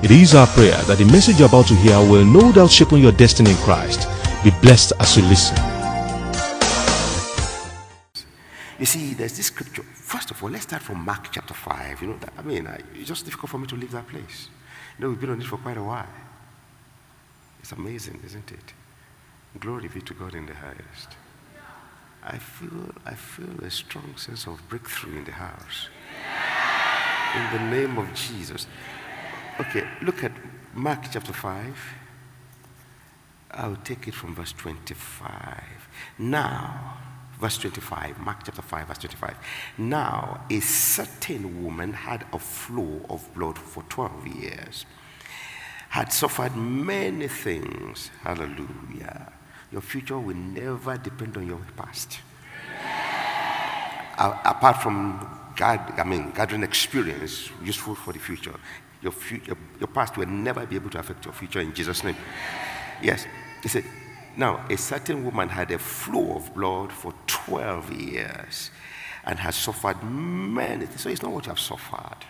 It is our prayer that the message you're about to hear will no doubt shape your destiny in Christ. Be blessed as you listen. You see, there's this scripture. First of all, let's start from Mark chapter 5. You know, I mean, it's just difficult for me to leave that place. You know, we've been on it for quite a while. It's amazing, isn't it? Glory be to God in the highest. I feel, I feel a strong sense of breakthrough in the house. In the name of Jesus. Okay, look at Mark chapter 5. I'll take it from verse 25. Now, verse 25, Mark chapter 5, verse 25. Now, a certain woman had a flow of blood for 12 years, had suffered many things. Hallelujah. Your future will never depend on your past. Apart from God, I mean, gathering experience useful for the future, your, your past will never be able to affect your future in Jesus' name. Yes. He said, now, a certain woman had a flow of blood for 12 years and has suffered many things. So it's not what you have suffered.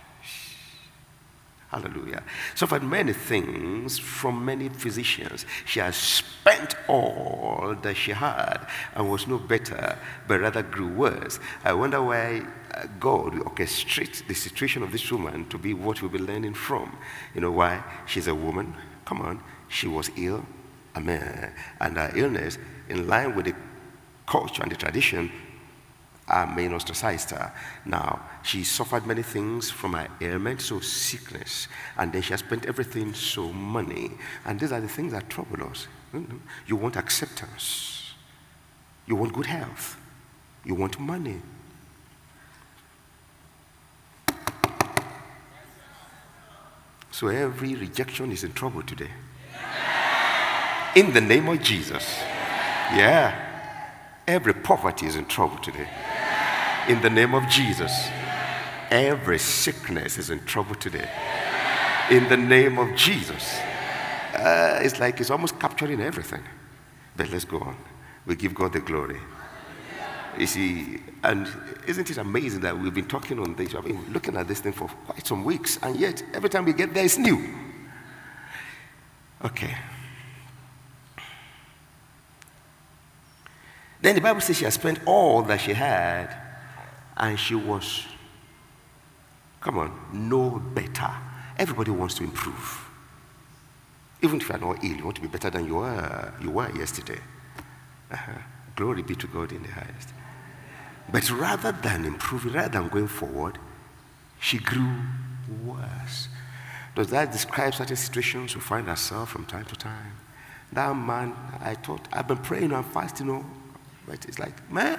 Hallelujah. Suffered many things from many physicians. She has spent all that she had and was no better, but rather grew worse. I wonder why God will orchestrate the situation of this woman to be what we'll be learning from. You know why? She's a woman. Come on. She was ill. Amen. And her illness, in line with the culture and the tradition, uh, main ostracized her. Now, she suffered many things from her ailment, so sickness, and then she has spent everything, so money. And these are the things that trouble us. You want acceptance, you want good health, you want money. So every rejection is in trouble today. In the name of Jesus. Yeah. Every poverty is in trouble today in the name of Jesus. Every sickness is in trouble today. In the name of Jesus. Uh, it's like it's almost capturing everything. But let's go on. We give God the glory. You see, and isn't it amazing that we've been talking on this? I've been looking at this thing for quite some weeks, and yet every time we get there, it's new. Okay. Then the Bible says she has spent all that she had and she was, come on, no better. Everybody wants to improve. Even if you are not ill, you want to be better than you were, you were yesterday. Uh-huh. Glory be to God in the highest. But rather than improving, rather than going forward, she grew worse. Does that describe certain situations we find ourselves from time to time? That man, I thought, I've been praying and fasting, know, but it's like, man,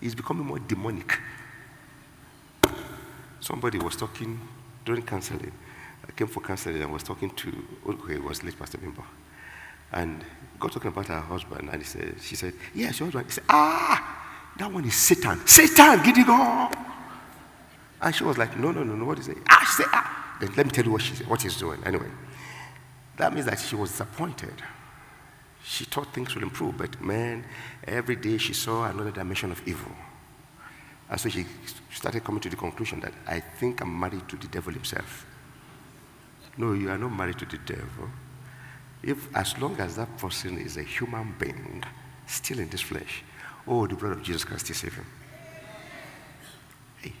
He's becoming more demonic. Somebody was talking during counseling. I came for counseling and was talking to, okay, it was late Pastor Bimbo. And got talking about her husband, and he said, she said, Yes, your husband. He said, Ah, that one is Satan. Satan, get it go. And she was like, No, no, no, no, what is it? Ah, she said, Ah. Then let me tell you what, she, what he's doing. Anyway, that means that she was disappointed. She thought things would improve, but man, every day she saw another dimension of evil. And so she started coming to the conclusion that I think I'm married to the devil himself. No, you are not married to the devil. If as long as that person is a human being, still in this flesh, oh, the blood of Jesus Christ save him. Hey,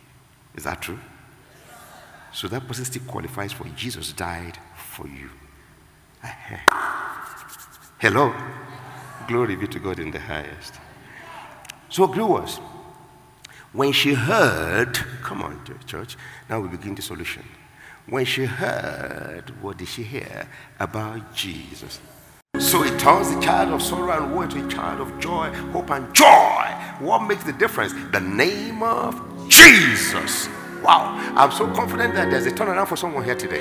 is that true? So that person still qualifies for Jesus died for you. Hello? Glory be to God in the highest. So was. When she heard, come on, church, now we begin the solution. When she heard, what did she hear? About Jesus. So it turns the child of sorrow and woe into a child of joy, hope, and joy. What makes the difference? The name of Jesus. Wow. I'm so confident that there's a turnaround for someone here today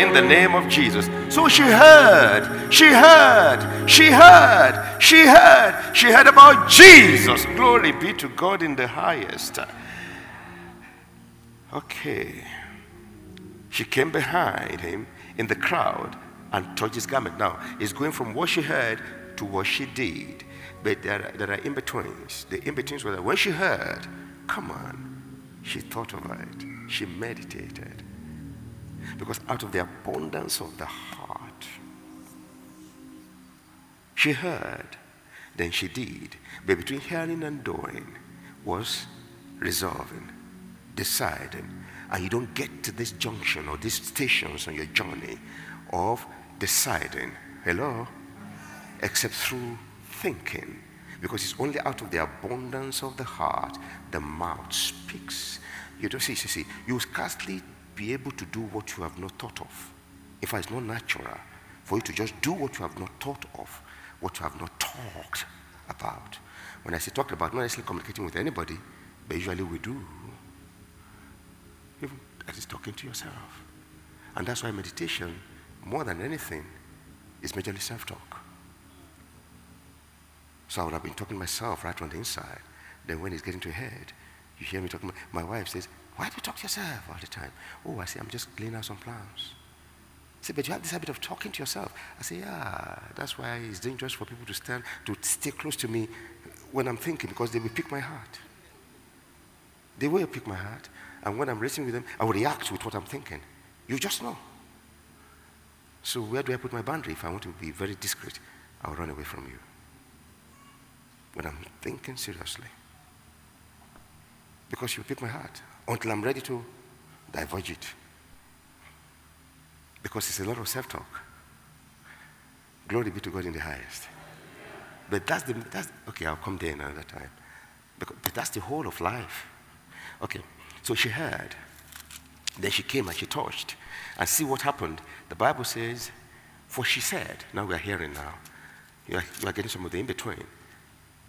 in the name of Jesus. So she heard, she heard, she heard, she heard, she heard about Jesus. Glory be to God in the highest. Okay. She came behind him in the crowd and touched his garment. Now, it's going from what she heard to what she did. But there are, there are in betweens. The in betweens were that when she heard, come on, she thought of it, she meditated Because out of the abundance of the heart, she heard, then she did. But between hearing and doing was resolving, deciding. And you don't get to this junction or these stations on your journey of deciding, hello, except through thinking. Because it's only out of the abundance of the heart the mouth speaks. You don't see, see, see, you will scarcely be able to do what you have not thought of. In fact, it's not natural for you to just do what you have not thought of, what you have not talked about. When I say talked about, not necessarily communicating with anybody, but usually we do. Even that is talking to yourself. And that's why meditation, more than anything, is majorly self talk. So I would have been talking to myself right on the inside. Then when it's getting to your head, you hear me talking. My wife says, Why do you talk to yourself all the time? Oh, I say, I'm just laying out some plans. Say, but you have this habit of talking to yourself. I say, yeah, that's why it's dangerous for people to stand, to stay close to me when I'm thinking, because they will pick my heart. They will pick my heart. And when I'm racing with them, I will react with what I'm thinking. You just know. So where do I put my boundary? If I want to be very discreet, I'll run away from you. When I'm thinking seriously. Because you pick my heart until I'm ready to diverge it. Because it's a lot of self talk. Glory be to God in the highest. But that's the, that's, okay, I'll come there another time. Because, but that's the whole of life. Okay, so she heard. Then she came and she touched. And see what happened. The Bible says, for she said, now we are hearing now. You are, you are getting some of the in between.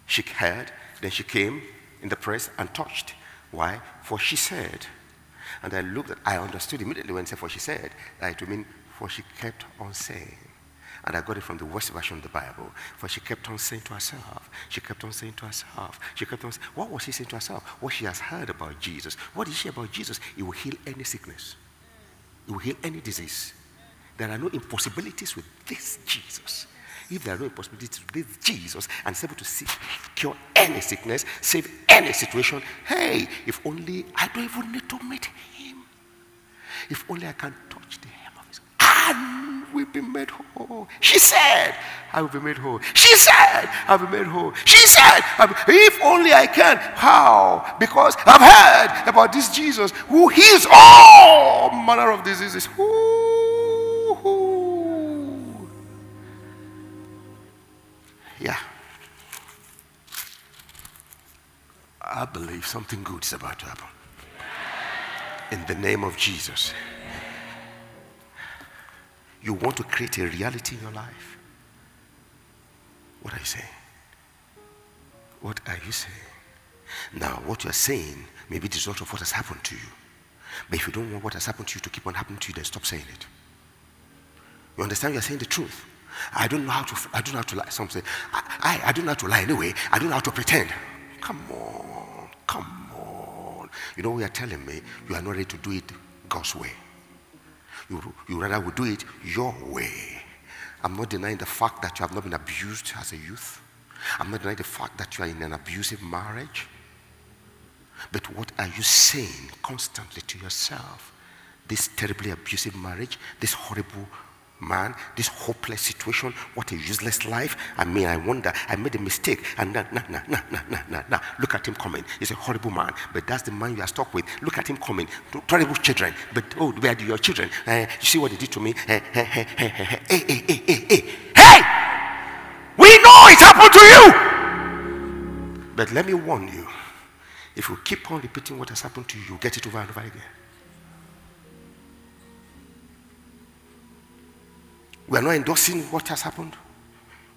She heard, then she came in the press and touched. Why? For she said. And I looked at, I understood immediately when she said, for she said, that it would mean, for she kept on saying. And I got it from the worst version of the Bible. For she kept on saying to herself, she kept on saying to herself, she kept on saying, what was she saying to herself? What she has heard about Jesus. What is she about Jesus? It will heal any sickness. It will heal any disease. There are no impossibilities with this Jesus. If there are no impossibilities with Jesus and is able to see, cure any sickness, save any situation, hey, if only I don't even need to meet him. If only I can touch the hem of his we'll be made whole. She said, I will be made whole. She said, I will be made whole. She said, if only I can. How? Because I've heard about this Jesus who heals all manner of diseases. Ooh. Yeah. I believe something good is about to happen. In the name of Jesus. You want to create a reality in your life. What are you saying? What are you saying? Now, what you are saying may be the result of what has happened to you. But if you don't want what has happened to you to keep on happening to you, then stop saying it. You understand? You are saying the truth. I don't know how to. I don't know how to lie. Some say, I, I, I don't know how to lie anyway. I don't know how to pretend. Come on, come on. You know, what you are telling me you are not ready to do it God's way. You, you rather would do it your way. I'm not denying the fact that you have not been abused as a youth. I'm not denying the fact that you are in an abusive marriage. But what are you saying constantly to yourself? This terribly abusive marriage, this horrible man, this hopeless situation, what a useless life. I mean, I wonder, I made a mistake. And now, now, now, now, now, now, now, look at him coming. He's a horrible man, but that's the man you are stuck with. Look at him coming. Terrible children, but oh, where are your children? Uh, you see what they did to me? Hey, hey, hey, hey, hey, hey, hey, hey. Hey! We know it happened to you! But let me warn you if you keep on repeating what has happened to you, you'll get it over and over again. We are not endorsing what has happened.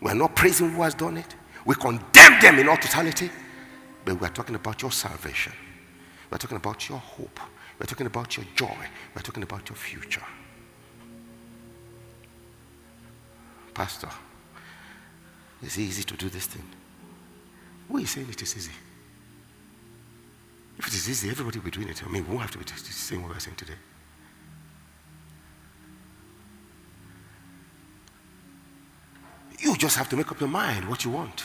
We are not praising who has done it. We condemn them in all totality. But we are talking about your salvation. We are talking about your hope. We are talking about your joy. We are talking about your future. Pastor, is it easy to do this thing? Who is saying it is easy? If it is easy, everybody will be doing it. I mean, we won't have to be saying what we're saying today. Just have to make up your mind what you want.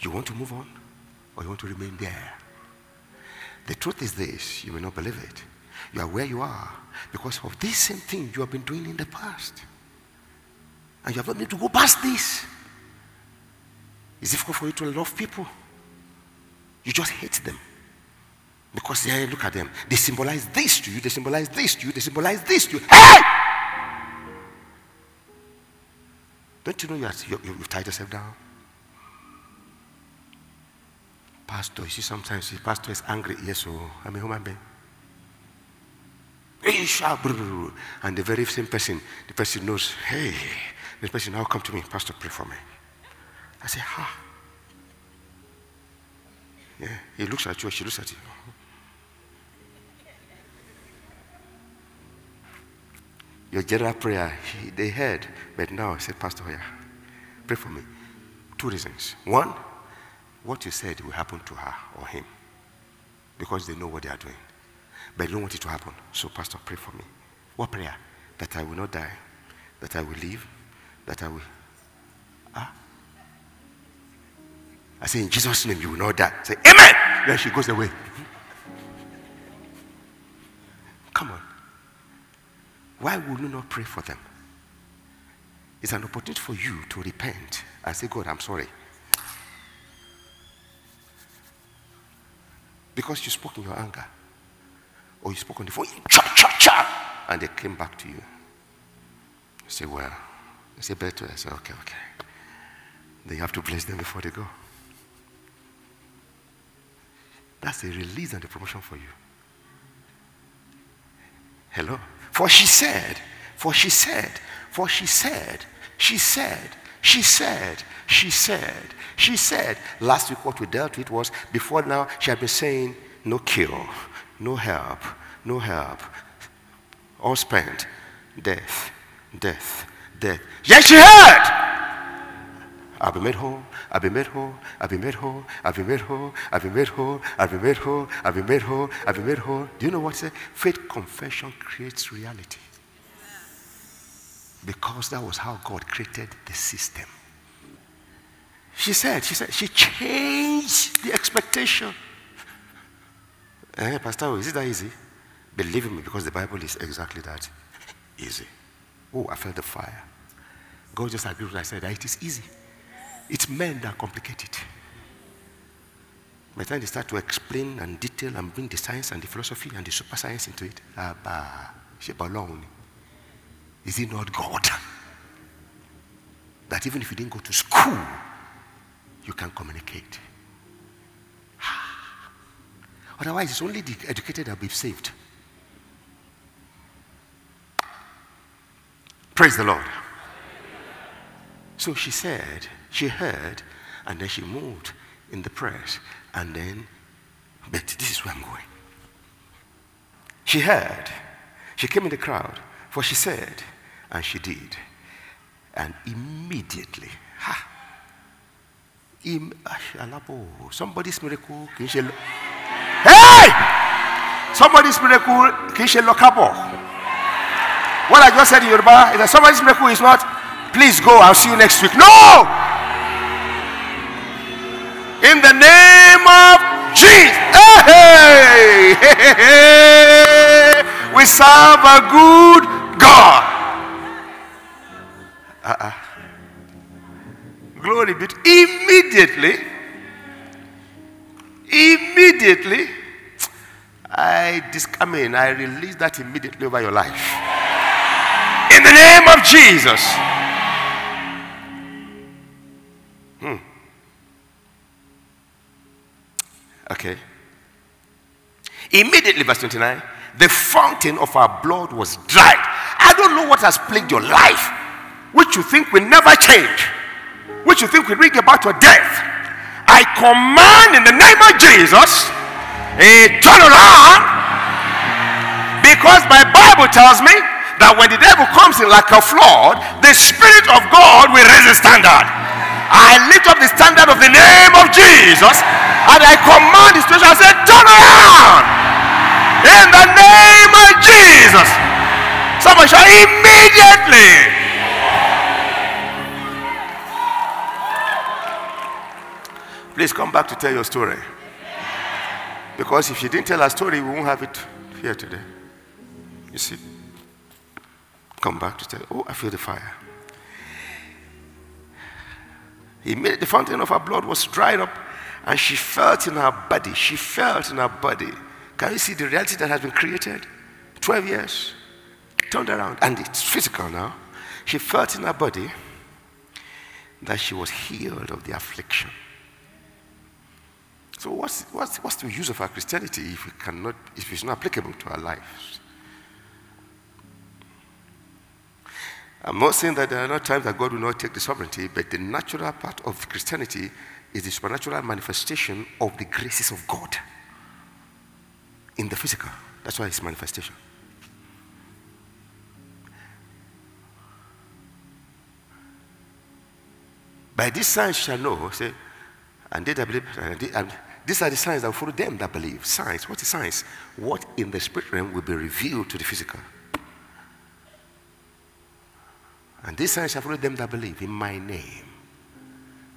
You want to move on or you want to remain there. The truth is this you may not believe it. You are where you are because of this same thing you have been doing in the past. And you have not able to go past this. It's difficult for you to love people. You just hate them. Because they look at them. They symbolize this to you, they symbolize this to you, they symbolize this to you. Hey! Don't you know you have, you, you've tied yourself down? Pastor, you see, sometimes the pastor is angry. Yes, oh, I'm a human being. And the very same person, the person knows, hey, this person now come to me, Pastor, pray for me. I say, ha. Yeah, he looks at you, she looks at you. Your general prayer, he, they heard, but now I said, Pastor, yeah, pray for me. Two reasons. One, what you said will happen to her or him because they know what they are doing. But they don't want it to happen. So, Pastor, pray for me. What prayer? That I will not die, that I will live, that I will. Ah? I say, in Jesus' name, you will not die. Say, Amen. Then she goes away. Come on. Why will you not pray for them? It's an opportunity for you to repent and say, God, I'm sorry. Because you spoke in your anger. Or you spoke on the phone, chop, chop, chop, and they came back to you. You say, well, you say, better. I say, okay, okay. Then you have to bless them before they go. That's a release and a promotion for you. Hello? For she said, for she said, for she said, she said, she said, she said, she said. Last week, what we dealt with was before now, she had been saying, no cure, no help, no help, all spent, death, death, death. Yes, she heard. Abimelho, Abimelho, Abimelho, Abimelho, Abimelho, Abimelho, Abimelho, Abimelho. Do you know what I say? Faith confession creates reality. Because that was how God created the system. She said, she said, she changed the expectation. Eh, Pastor, is it that easy? Believe me, because the Bible is exactly that easy. Oh, I felt the fire. God just agreed with what I said that it is easy. It's men that complicate it. By the time they start to explain and detail and bring the science and the philosophy and the super science into it, ah, is it not God? That even if you didn't go to school, you can communicate. Ah. Otherwise, it's only the educated that will be saved. Praise the Lord. So she said, she heard, and then she moved in the press. And then, but this is where I'm going. She heard. She came in the crowd, for she said, and she did. And immediately, ha, im, ah, somebody's miracle, hey! Somebody's miracle. What I just said in Yoruba is that somebody's miracle is not Please go. I'll see you next week. No! In the name of Jesus. Hey, hey, hey, we serve a good God. Uh-uh. Glory be to immediately. Immediately. I, I mean, I release that immediately over your life. In the name of Jesus. Hmm. Okay. Immediately, verse 29, the fountain of our blood was dried. I don't know what has plagued your life, which you think will never change, which you think will bring about your death. I command in the name of Jesus a turnaround because my Bible tells me that when the devil comes in like a flood, the Spirit of God will raise a standard. I lift up the standard of the name of Jesus and I command the situation. I say, turn around in the name of Jesus. Someone shall immediately. Please come back to tell your story. Because if you didn't tell our story, we won't have it here today. You see? Come back to tell, oh, I feel the fire. Made the fountain of her blood was dried up, and she felt in her body. She felt in her body. Can you see the reality that has been created? 12 years. Turned around, and it's physical now. She felt in her body that she was healed of the affliction. So what's, what's, what's the use of our Christianity if, we cannot, if it's not applicable to our lives? I'm not saying that there are not times that God will not take the sovereignty, but the natural part of Christianity is the supernatural manifestation of the graces of God in the physical. That's why it's manifestation. By this signs shall know, say, and they that believe, and, and these are the signs that follow them that believe. Signs. What is signs? What in the spirit realm will be revealed to the physical. And these signs shall follow them that believe in my name.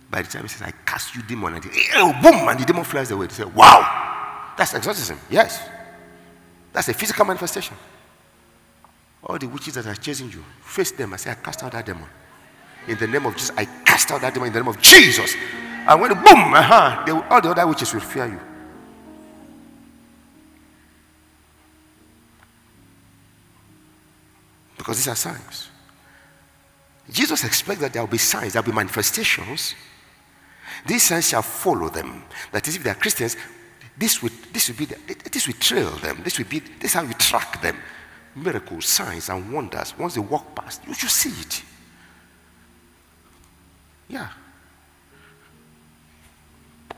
By the time he says, I cast you demon, and oh, boom, and the demon flies away. They say, wow, that's exorcism. Yes. That's a physical manifestation. All the witches that are chasing you, face them and say, I cast out that demon. In the name of Jesus, I cast out that demon in the name of Jesus. And when boom, uh-huh, they, all the other witches will fear you. Because these are signs. Jesus expects that there will be signs, there will be manifestations. These signs shall follow them. That is, if they are Christians, this will, this will be the, this will trail them. This will be this is how you track them. Miracles, signs, and wonders. Once they walk past, you should see it. Yeah.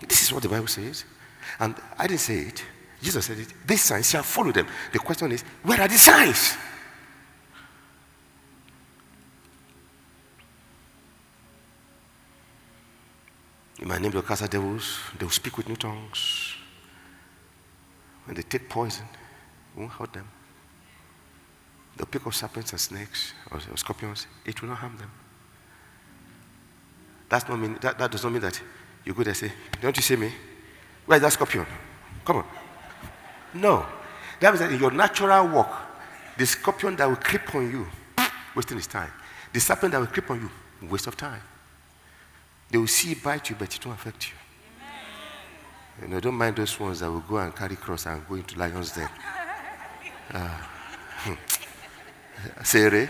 This is what the Bible says. And I didn't say it. Jesus said it. These signs shall follow them. The question is, where are the signs? In my name, they'll cast out devils. They'll speak with new tongues. When they take poison, it won't hurt them. They'll pick up serpents and snakes or, or scorpions. It will not harm them. That's not mean, that, that does not mean that you go there and say, Don't you see me? Where is that scorpion? Come on. No. That means that in your natural walk, the scorpion that will creep on you, wasting his time. The serpent that will creep on you, waste of time. They will see it bite you, but it won't affect you. You know, don't mind those ones that will go and carry cross and go into lion's den. Uh, Sere.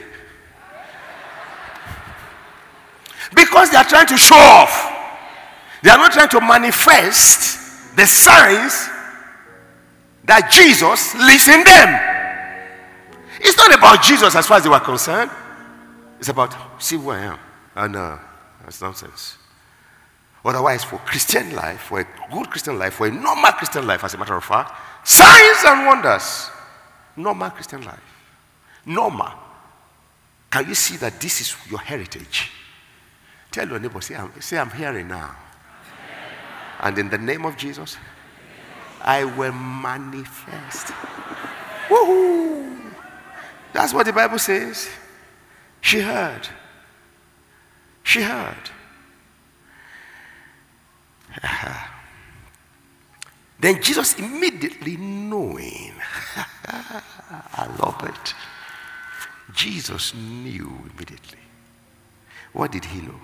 Because they are trying to show off. They are not trying to manifest the signs that Jesus lives in them. It's not about Jesus as far as they were concerned. It's about, see who I am. And uh, that's nonsense. Otherwise, for Christian life, for a good Christian life, for a normal Christian life, as a matter of fact, signs and wonders. Normal Christian life. Normal. Can you see that this is your heritage? Tell your neighbor, say, I'm, say, I'm hearing now. And in the name of Jesus, I will manifest. Woohoo! That's what the Bible says. She heard. She heard. Then Jesus immediately knowing, I love it. Jesus knew immediately. What did he know?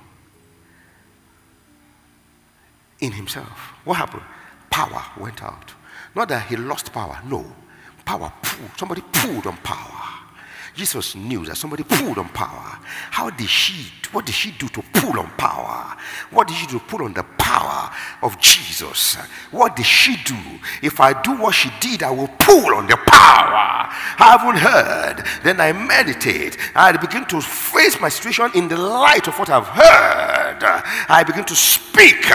In himself. What happened? Power went out. Not that he lost power, no. Power pulled. Somebody pulled on power. Jesus knew that somebody pulled on power. How did she, what did she do to pull on power? What did she do to pull on the power of Jesus? What did she do? If I do what she did, I will pull on the power. I haven't heard. Then I meditate. I begin to face my situation in the light of what I've heard. I begin to speak.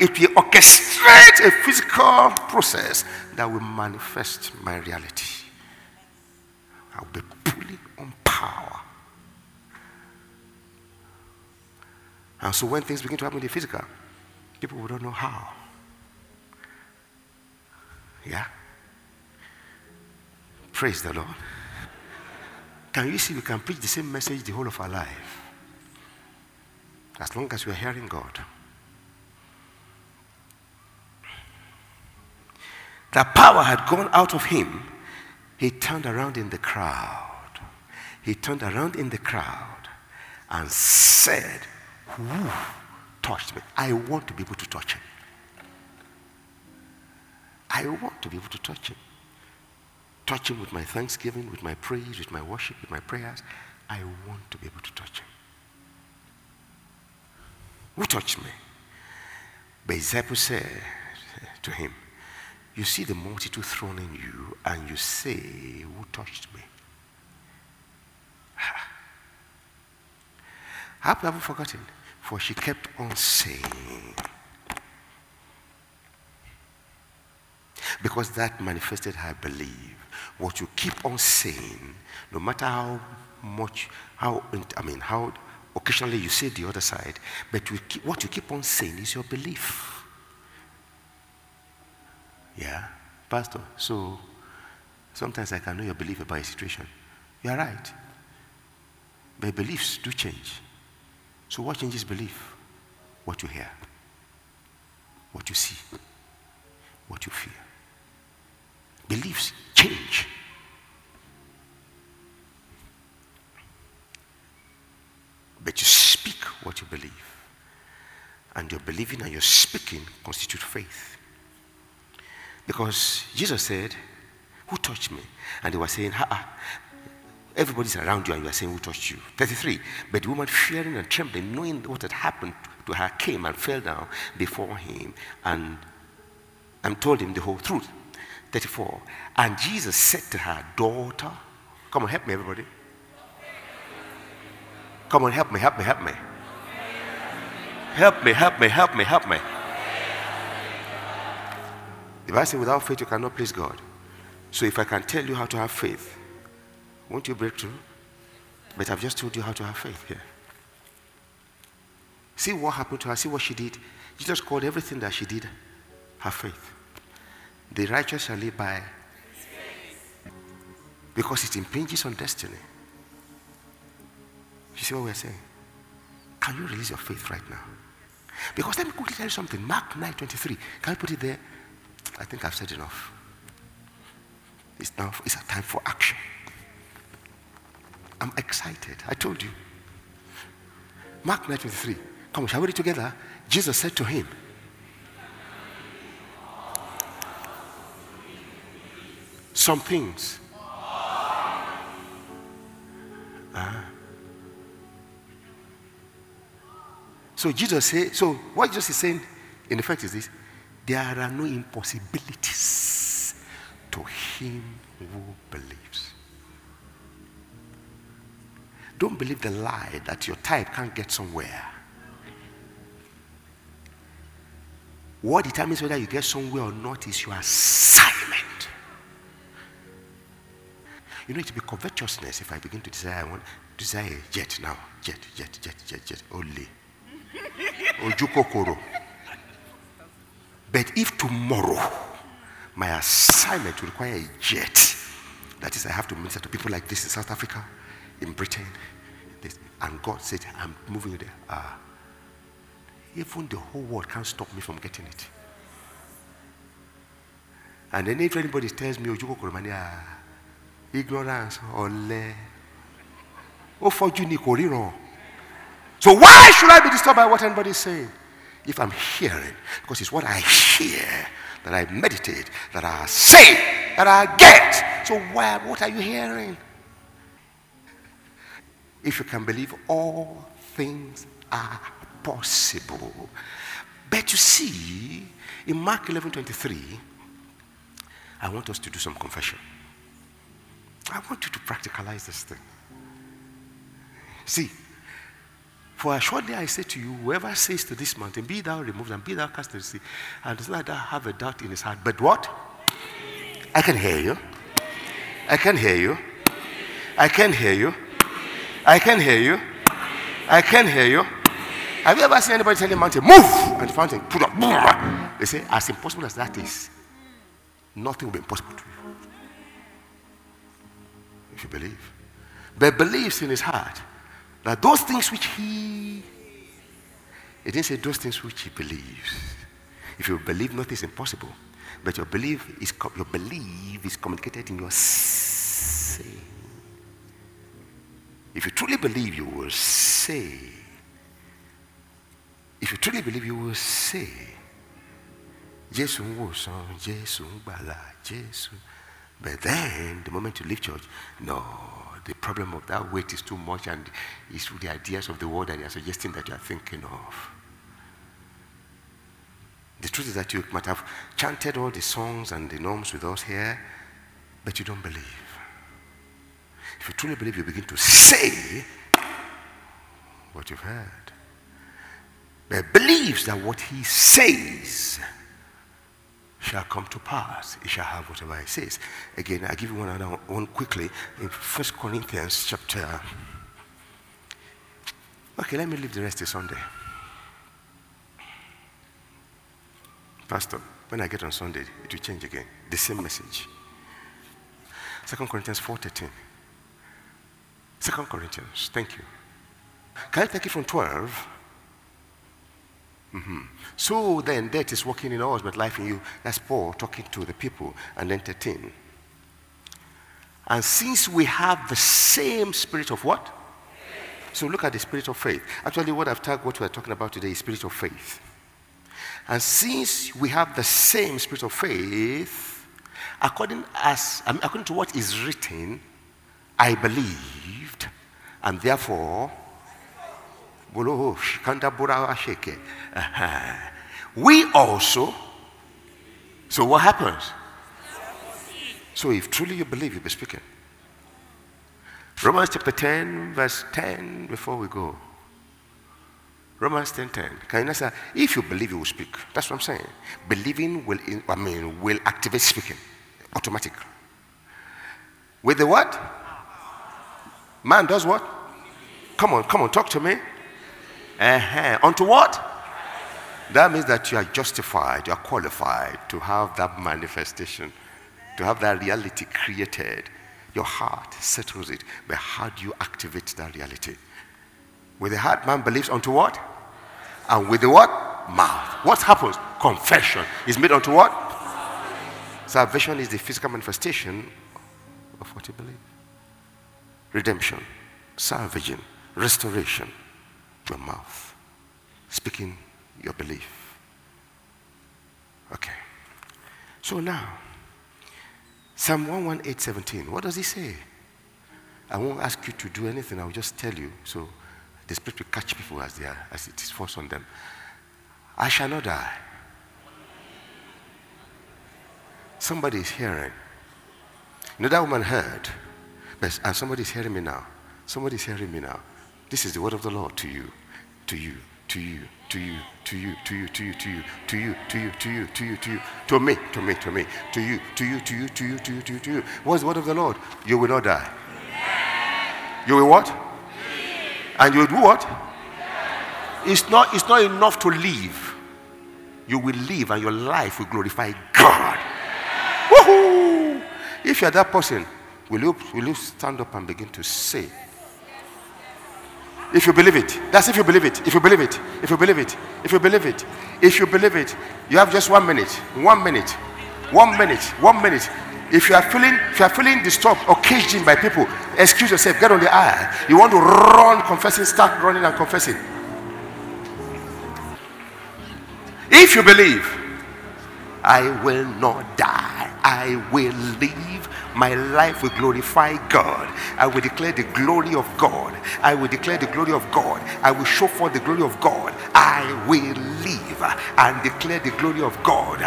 It will orchestrate a physical process that will manifest my reality. I'll be pulling on power. And so when things begin to happen in the physical, people will don't know how. Yeah? Praise the Lord. Can you see we can preach the same message the whole of our life? As long as we are hearing God. The power had gone out of him he turned around in the crowd. He turned around in the crowd and said, Who touched me? I want to be able to touch him. I want to be able to touch him. Touch him with my thanksgiving, with my praise, with my worship, with my prayers. I want to be able to touch him. Who touched me? But disciple said to him, You see the multitude thronging you, and you say, Who touched me? Have you ever forgotten? For she kept on saying, because that manifested her belief. What you keep on saying, no matter how much, how, I mean, how occasionally you say the other side, but you keep, what you keep on saying is your belief. Yeah, Pastor. So sometimes I can know your belief about a situation. You are right. But beliefs do change. So what changes belief? What you hear, what you see, what you feel. Beliefs change. But you speak what you believe. And your believing and your speaking constitute faith. Because Jesus said, Who touched me? And they were saying, Ha, ha. Everybody's around you and you are saying, Who touched you? 33. But the woman, fearing and trembling, knowing what had happened to her, came and fell down before him and, and told him the whole truth. 34. And Jesus said to her, Daughter, come on, help me, everybody. Come on, help me, help me, help me. Help me, help me, help me, help me. If I say without faith you cannot please God, so if I can tell you how to have faith, won't you break through? But I've just told you how to have faith here. See what happened to her, see what she did. Jesus called everything that she did her faith. The righteous shall live by because it impinges on destiny. You see what we're saying? Can you release your faith right now? Because let me quickly tell you something. Mark 9 23. Can I put it there? I think I've said enough. It's now it's a time for action. I'm excited. I told you. Mark 9 23. Come shall we read together? Jesus said to him, Some things. Ah. So Jesus said, so what Jesus is saying in effect is this there are no impossibilities to him who believes. Don't believe the lie that your type can't get somewhere. What determines whether you get somewhere or not is your assignment. You know, it will be covetousness if I begin to desire, I want desire jet now. Jet, jet, jet, jet, jet. Only. Ojukokoro. But if tomorrow my assignment will require a jet, that is, I have to minister to people like this in South Africa, in Britain, this, and God said, I'm moving there. Uh, even the whole world can't stop me from getting it. And then if anybody tells me, Ojukokoro, ah, ignorance ọ̀lẹ ó fọ́jú ni kò ríran. So why should I be disturbed by what anybody is saying? If I'm hearing because it's what I hear that I meditate that I say that I get. So why what are you hearing if you can believe all things are possible but you see in Mark 11 23 I want us to do some confession I want you to practicalize this thing. See, for assuredly I say to you, whoever says to this mountain, Be thou removed and be thou cast into the sea, and does not have a doubt in his heart, but what? I can hear you. I can hear you. I can hear you. I can hear you. I can hear you. Have you ever seen anybody tell a mountain, move? And the mountain put up. They say, as impossible as that is, nothing will be impossible to you if you believe. But believes in his heart that those things which he, he didn't say those things which he believes. If you believe, nothing is impossible. But your belief is your belief is communicated in your say. If you truly believe, you will say. If you truly believe, you will say. Jesus wòsàn, Jésù gbàlà, Jésù. But then, the moment you leave church, no, the problem of that weight is too much and it's the ideas of the world that you are suggesting that you are thinking of. The truth is that you might have chanted all the songs and the norms with us here, but you don't believe. If you truly believe, you begin to say what you've heard. But believes that what he says shall come to pass. He shall have whatever he says. Again, I give you one another one quickly in First Corinthians chapter. Okay, let me leave the rest to Sunday. Pastor, when I get on Sunday, it will change again. The same message. Second Corinthians 4.13. Second Corinthians, thank you. Can I take it from 12? Mm-hmm. So then, death is working in us, but life in you. That's Paul talking to the people. And 13. And since we have the same spirit of what? So look at the spirit of faith. Actually, what I've talked, what we're talking about today is spirit of faith. And since we have the same spirit of faith, according as according to what is written, I believed, and therefore we also. So what happens? So if truly you believe, you'll be speaking. Romans chapter 10, verse 10, before we go. Romans 10 10. Can you say, if you believe, you will speak. That's what I'm saying. Believing will, I mean, will activate speaking automatically. With the what? Man does what? Come on, come on, talk to me. Uh-huh. Unto what? That means that you are justified, you are qualified to have that manifestation, to have that reality created. Your heart settles it. But how do you activate that reality? With the heart, man believes unto what? And with the what? Mouth. What happens? Confession is made unto what? Salvation is the physical manifestation of what you believe. Redemption, salvaging, restoration, your mouth, speaking your belief. Okay. So now, Psalm 118:17. What does he say? I won't ask you to do anything, I'll just tell you. So the Spirit will catch people as they are, as it is forced on them. I shall not die. Somebody is hearing. You know, that woman heard, but, and somebody is hearing me now. Somebody is hearing me now. This is the word of the Lord to you, to you, to you, to you, to you, to you, to you, to you, to you, to you, to you, to you, to you, to me, to me, to me, to you, to you, to you, to you, to you, to you, to you. What's the word of the Lord? You will not die. You will what? And you will do what? It's not, it's not enough to live. You will live and your life will glorify God. Woohoo! If you're that person, will you, will you stand up and begin to say? If you believe it. That's if you believe it. If you believe it. If you believe it. If you believe it. If you believe it. You have just one minute. One minute. One minute. One minute. If you are feeling if you are feeling disturbed or caged in by people, excuse yourself, get on the aisle. You want to run confessing, start running and confessing. If you believe, I will not die, I will live my life will glorify God. I will declare the glory of God. I will declare the glory of God. I will show forth the glory of God. I will live and declare the glory of God.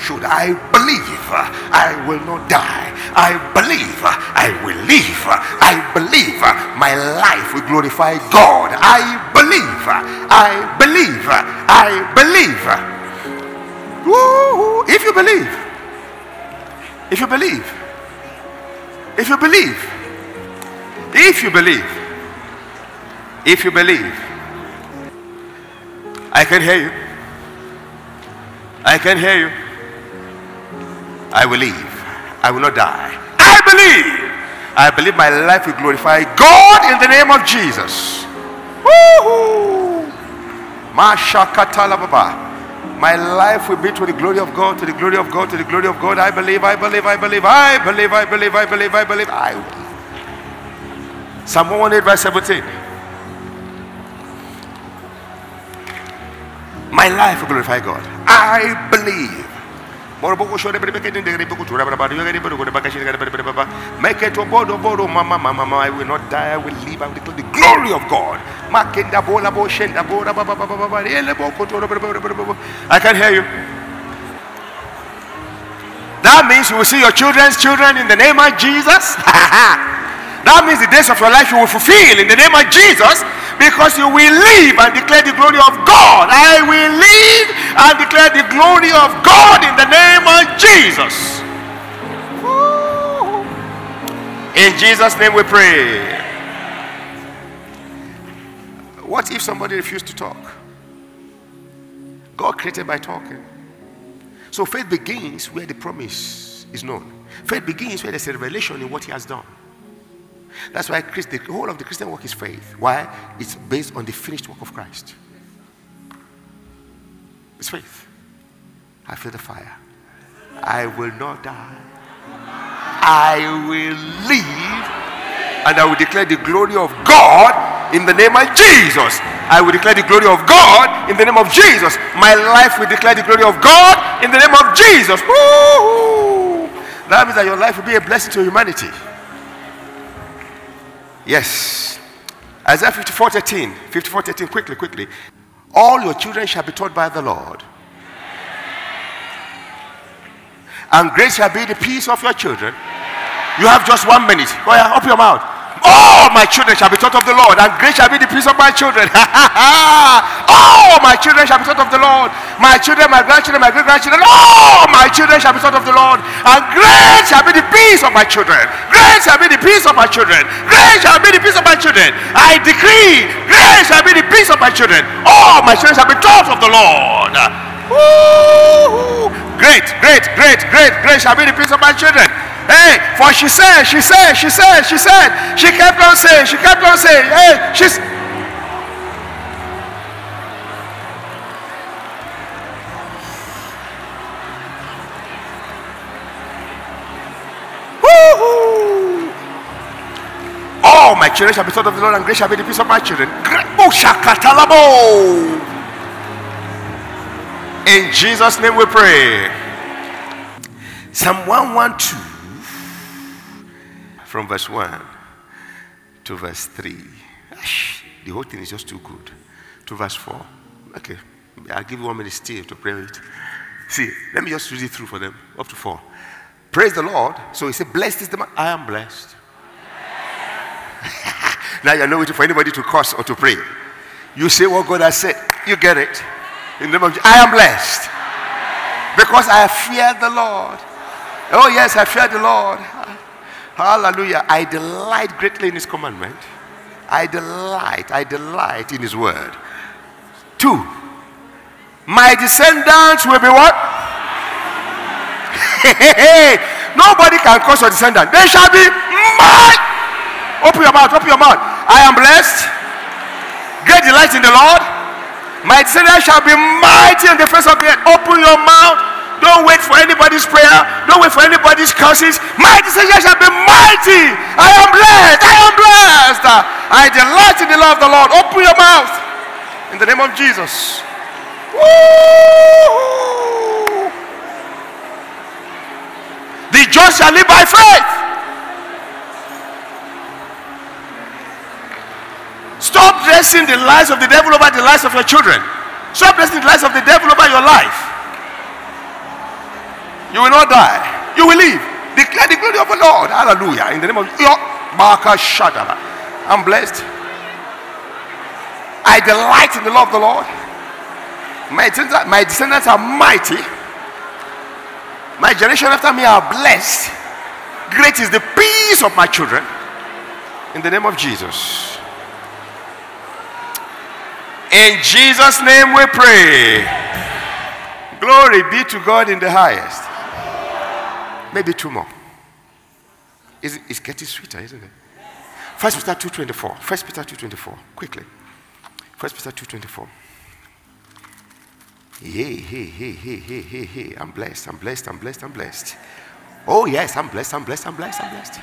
should I believe I will not die. I believe I will live. I believe my life will glorify God. I believe. I believe. I believe. Woo! If you believe, if you believe, if you believe, if you believe, if you believe, I can hear you. I can hear you. I will live. I will not die. I believe. I believe my life will glorify God in the name of Jesus. Woohoo! Mashakatalababa. My life will be to the glory of God, to the glory of God, to the glory of God. I believe, I believe, I believe, I believe, I believe, I believe, I believe, I believe. Psalm 118, verse 17. My life will glorify God. I believe. Make it to bodo mama mama mama. I will not die. I will live. I will declare the glory of God. I can hear you. That means you will see your children's children in the name of Jesus. that means the days of your life you will fulfill in the name of Jesus because you will live and declare the glory of God. I and declare the glory of God in the name of Jesus. In Jesus' name we pray. What if somebody refused to talk? God created by talking. So faith begins where the promise is known. Faith begins where there's a revelation in what he has done. That's why Christ, the whole of the Christian work is faith. Why? It's based on the finished work of Christ. It's faith. I feel the fire. I will not die. I will live and I will declare the glory of God in the name of Jesus. I will declare the glory of God in the name of Jesus. My life will declare the glory of God in the name of Jesus. Woo-hoo. That means that your life will be a blessing to humanity. Yes. Isaiah 54 13. 54 13. Quickly, quickly. All your children shall be taught by the Lord. And grace shall be the peace of your children. You have just one minute. Go ahead, open your mouth. All my children shall be taught of the Lord, and grace shall be the peace of my children. my children shall be taught of the Lord. My children, my grandchildren, my great grandchildren, all my children shall be taught of the Lord, and great shall be the peace of my children. Great shall be the peace of my children. Great shall be the peace of my children. I decree, great shall be the peace of my children. All my children shall be taught of the Lord. Great, great, great, great, great shall be the peace of my children. Hey, for she said, she said, she said, she said, she kept on saying, she kept on saying, hey, she's. Children shall be taught of the Lord, and great shall be the peace of my children. In Jesus' name we pray. Psalm 112 from verse 1 to verse 3. The whole thing is just too good. To verse 4. Okay. I'll give you one minute still to pray it. See, let me just read it through for them. Up to 4. Praise the Lord. So he said, Blessed is the man. I am blessed. Now you're not waiting for anybody to curse or to pray. You say what God has said. You get it. In the name of. I am blessed. Because I fear the Lord. Oh, yes, I fear the Lord. Hallelujah. I delight greatly in his commandment. I delight, I delight in his word. Two, my descendants will be what? hey hey Nobody can curse your descendant. They shall be mine. Open your mouth, open your mouth. I am blessed. Great delight in the Lord. My descendants shall be mighty in the face of the earth. Open your mouth. Don't wait for anybody's prayer. Don't wait for anybody's curses. My descendants shall be mighty. I am blessed. I am blessed. I delight in the love of the Lord. Open your mouth. In the name of Jesus. Woo! The just shall live by faith. Stop dressing the lies of the devil over the lives of your children. Stop dressing the lies of the devil over your life. You will not die. You will live. Declare the glory of the Lord. Hallelujah. In the name of your Marka Shadala. I'm blessed. I delight in the love of the Lord. My descendants, my descendants are mighty. My generation after me are blessed. Great is the peace of my children. In the name of Jesus. In Jesus' name we pray. Glory be to God in the highest. Maybe two more. It's, it's getting sweeter, isn't it? First Peter 2.24. First Peter 2.24. Quickly. First Peter 2.24. Hey, hey, hey, hey, hey, hey, hey. I'm blessed, I'm blessed, I'm blessed, I'm blessed. Oh, yes, I'm blessed, I'm blessed, I'm blessed, I'm blessed.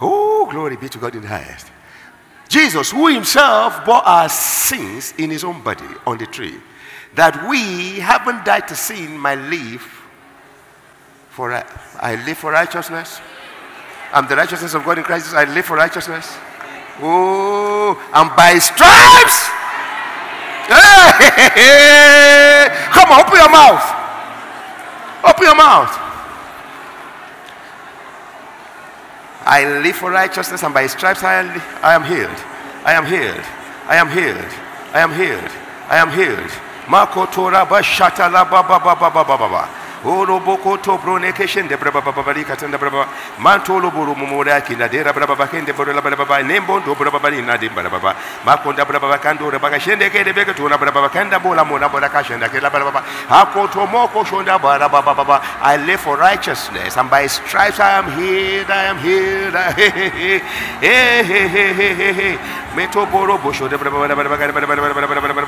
Oh, glory be to God in the highest. Jesus, who himself bore our sins in his own body on the tree, that we, haven't died to sin, might live for I live for righteousness. I'm the righteousness of God in Christ. I live for righteousness. Oh, and by stripes. Hey, come on, open your mouth. Open your mouth. I live for righteousness, and by stripes I, I am healed. I am healed. I am healed. I am healed. I am healed. Marco Tora Bashata La Baba Baba Baba Baba. Oro boko to brone keshen de braba baba bari katanda braba mantolo buru mumura kina de braba baba kende buru la braba nembo do braba bari na de braba baba makonda braba kando re baga shende ke de beke to to moko shonda bara baba baba I live for righteousness and by stripes I am healed I am healed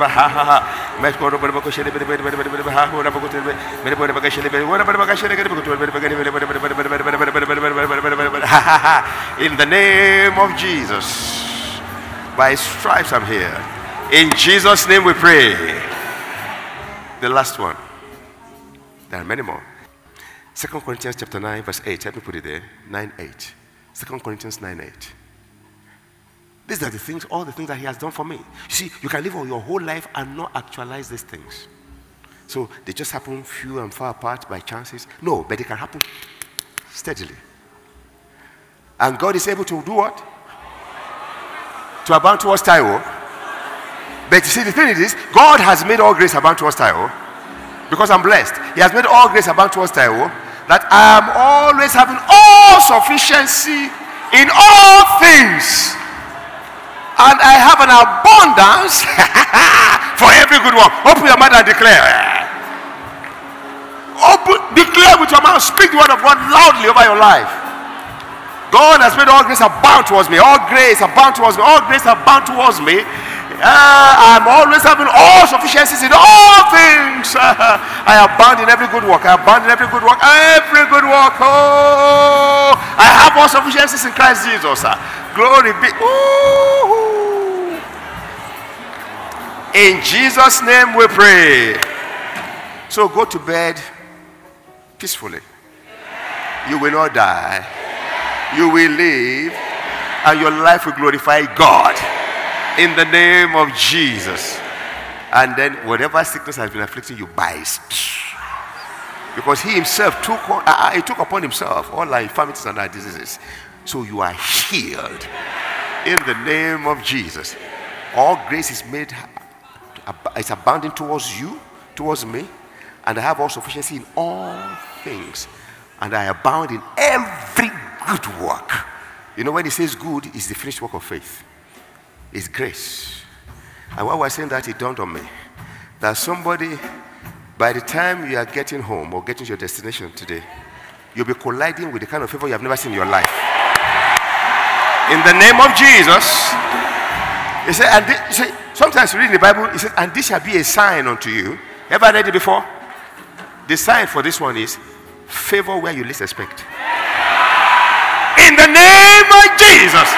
ha ha ha in the name of Jesus, by stripes I'm here. In Jesus' name we pray. The last one. There are many more. Second Corinthians chapter 9, verse 8. Let me put it there. 9 8. 2 Corinthians 9 8. These are the things, all the things that he has done for me. You see, you can live your whole life and not actualize these things. So they just happen few and far apart by chances. No, but they can happen steadily. And God is able to do what? To abound towards Taiwo. But you see, the thing is, God has made all grace abound towards Taiwo. Because I'm blessed. He has made all grace abound towards Taiwo. That I am always having all sufficiency in all things. And I have an abundance for every good work. Open your mouth and declare. Open, declare with your mouth, speak the word of God loudly over your life. God has made all grace abound towards me. All grace abound towards me. All grace abound towards me. Uh, I'm always having all sufficiencies in all things. I abound in every good work. I abound in every good work. Every good work. Oh, I have all sufficiencies in Christ Jesus. Glory be. Ooh. In Jesus' name we pray. So go to bed peacefully. You will not die. You will live. And your life will glorify God. In the name of Jesus. And then whatever sickness has been afflicting you, by because he himself took on, uh, uh, he took upon himself all our infirmities and our diseases. So you are healed in the name of Jesus. All grace is made, it's abounding towards you, towards me, and I have all sufficiency in all things, and I abound in every good work. You know, when he says good, it's the finished work of faith, it's grace. And while we're saying that, it dawned on me that somebody, by the time you are getting home or getting to your destination today, you'll be colliding with the kind of favor you have never seen in your life. In the name of Jesus, he said, and sometimes you read in the Bible, it says, and this shall be a sign unto you. Ever read it before? The sign for this one is favor where you least expect. In the name of Jesus.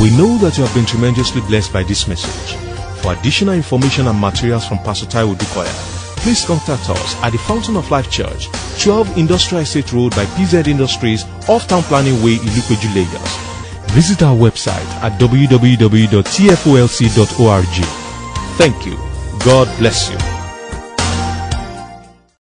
We know that you have been tremendously blessed by this message. For additional information and materials from Pastor Taiwo Odukoya, please contact us at the Fountain of Life Church, 12 Industrial Estate Road by PZ Industries, off Town Planning Way, Ilupeju, Lagos. Visit our website at www.tfolc.org. Thank you. God bless you.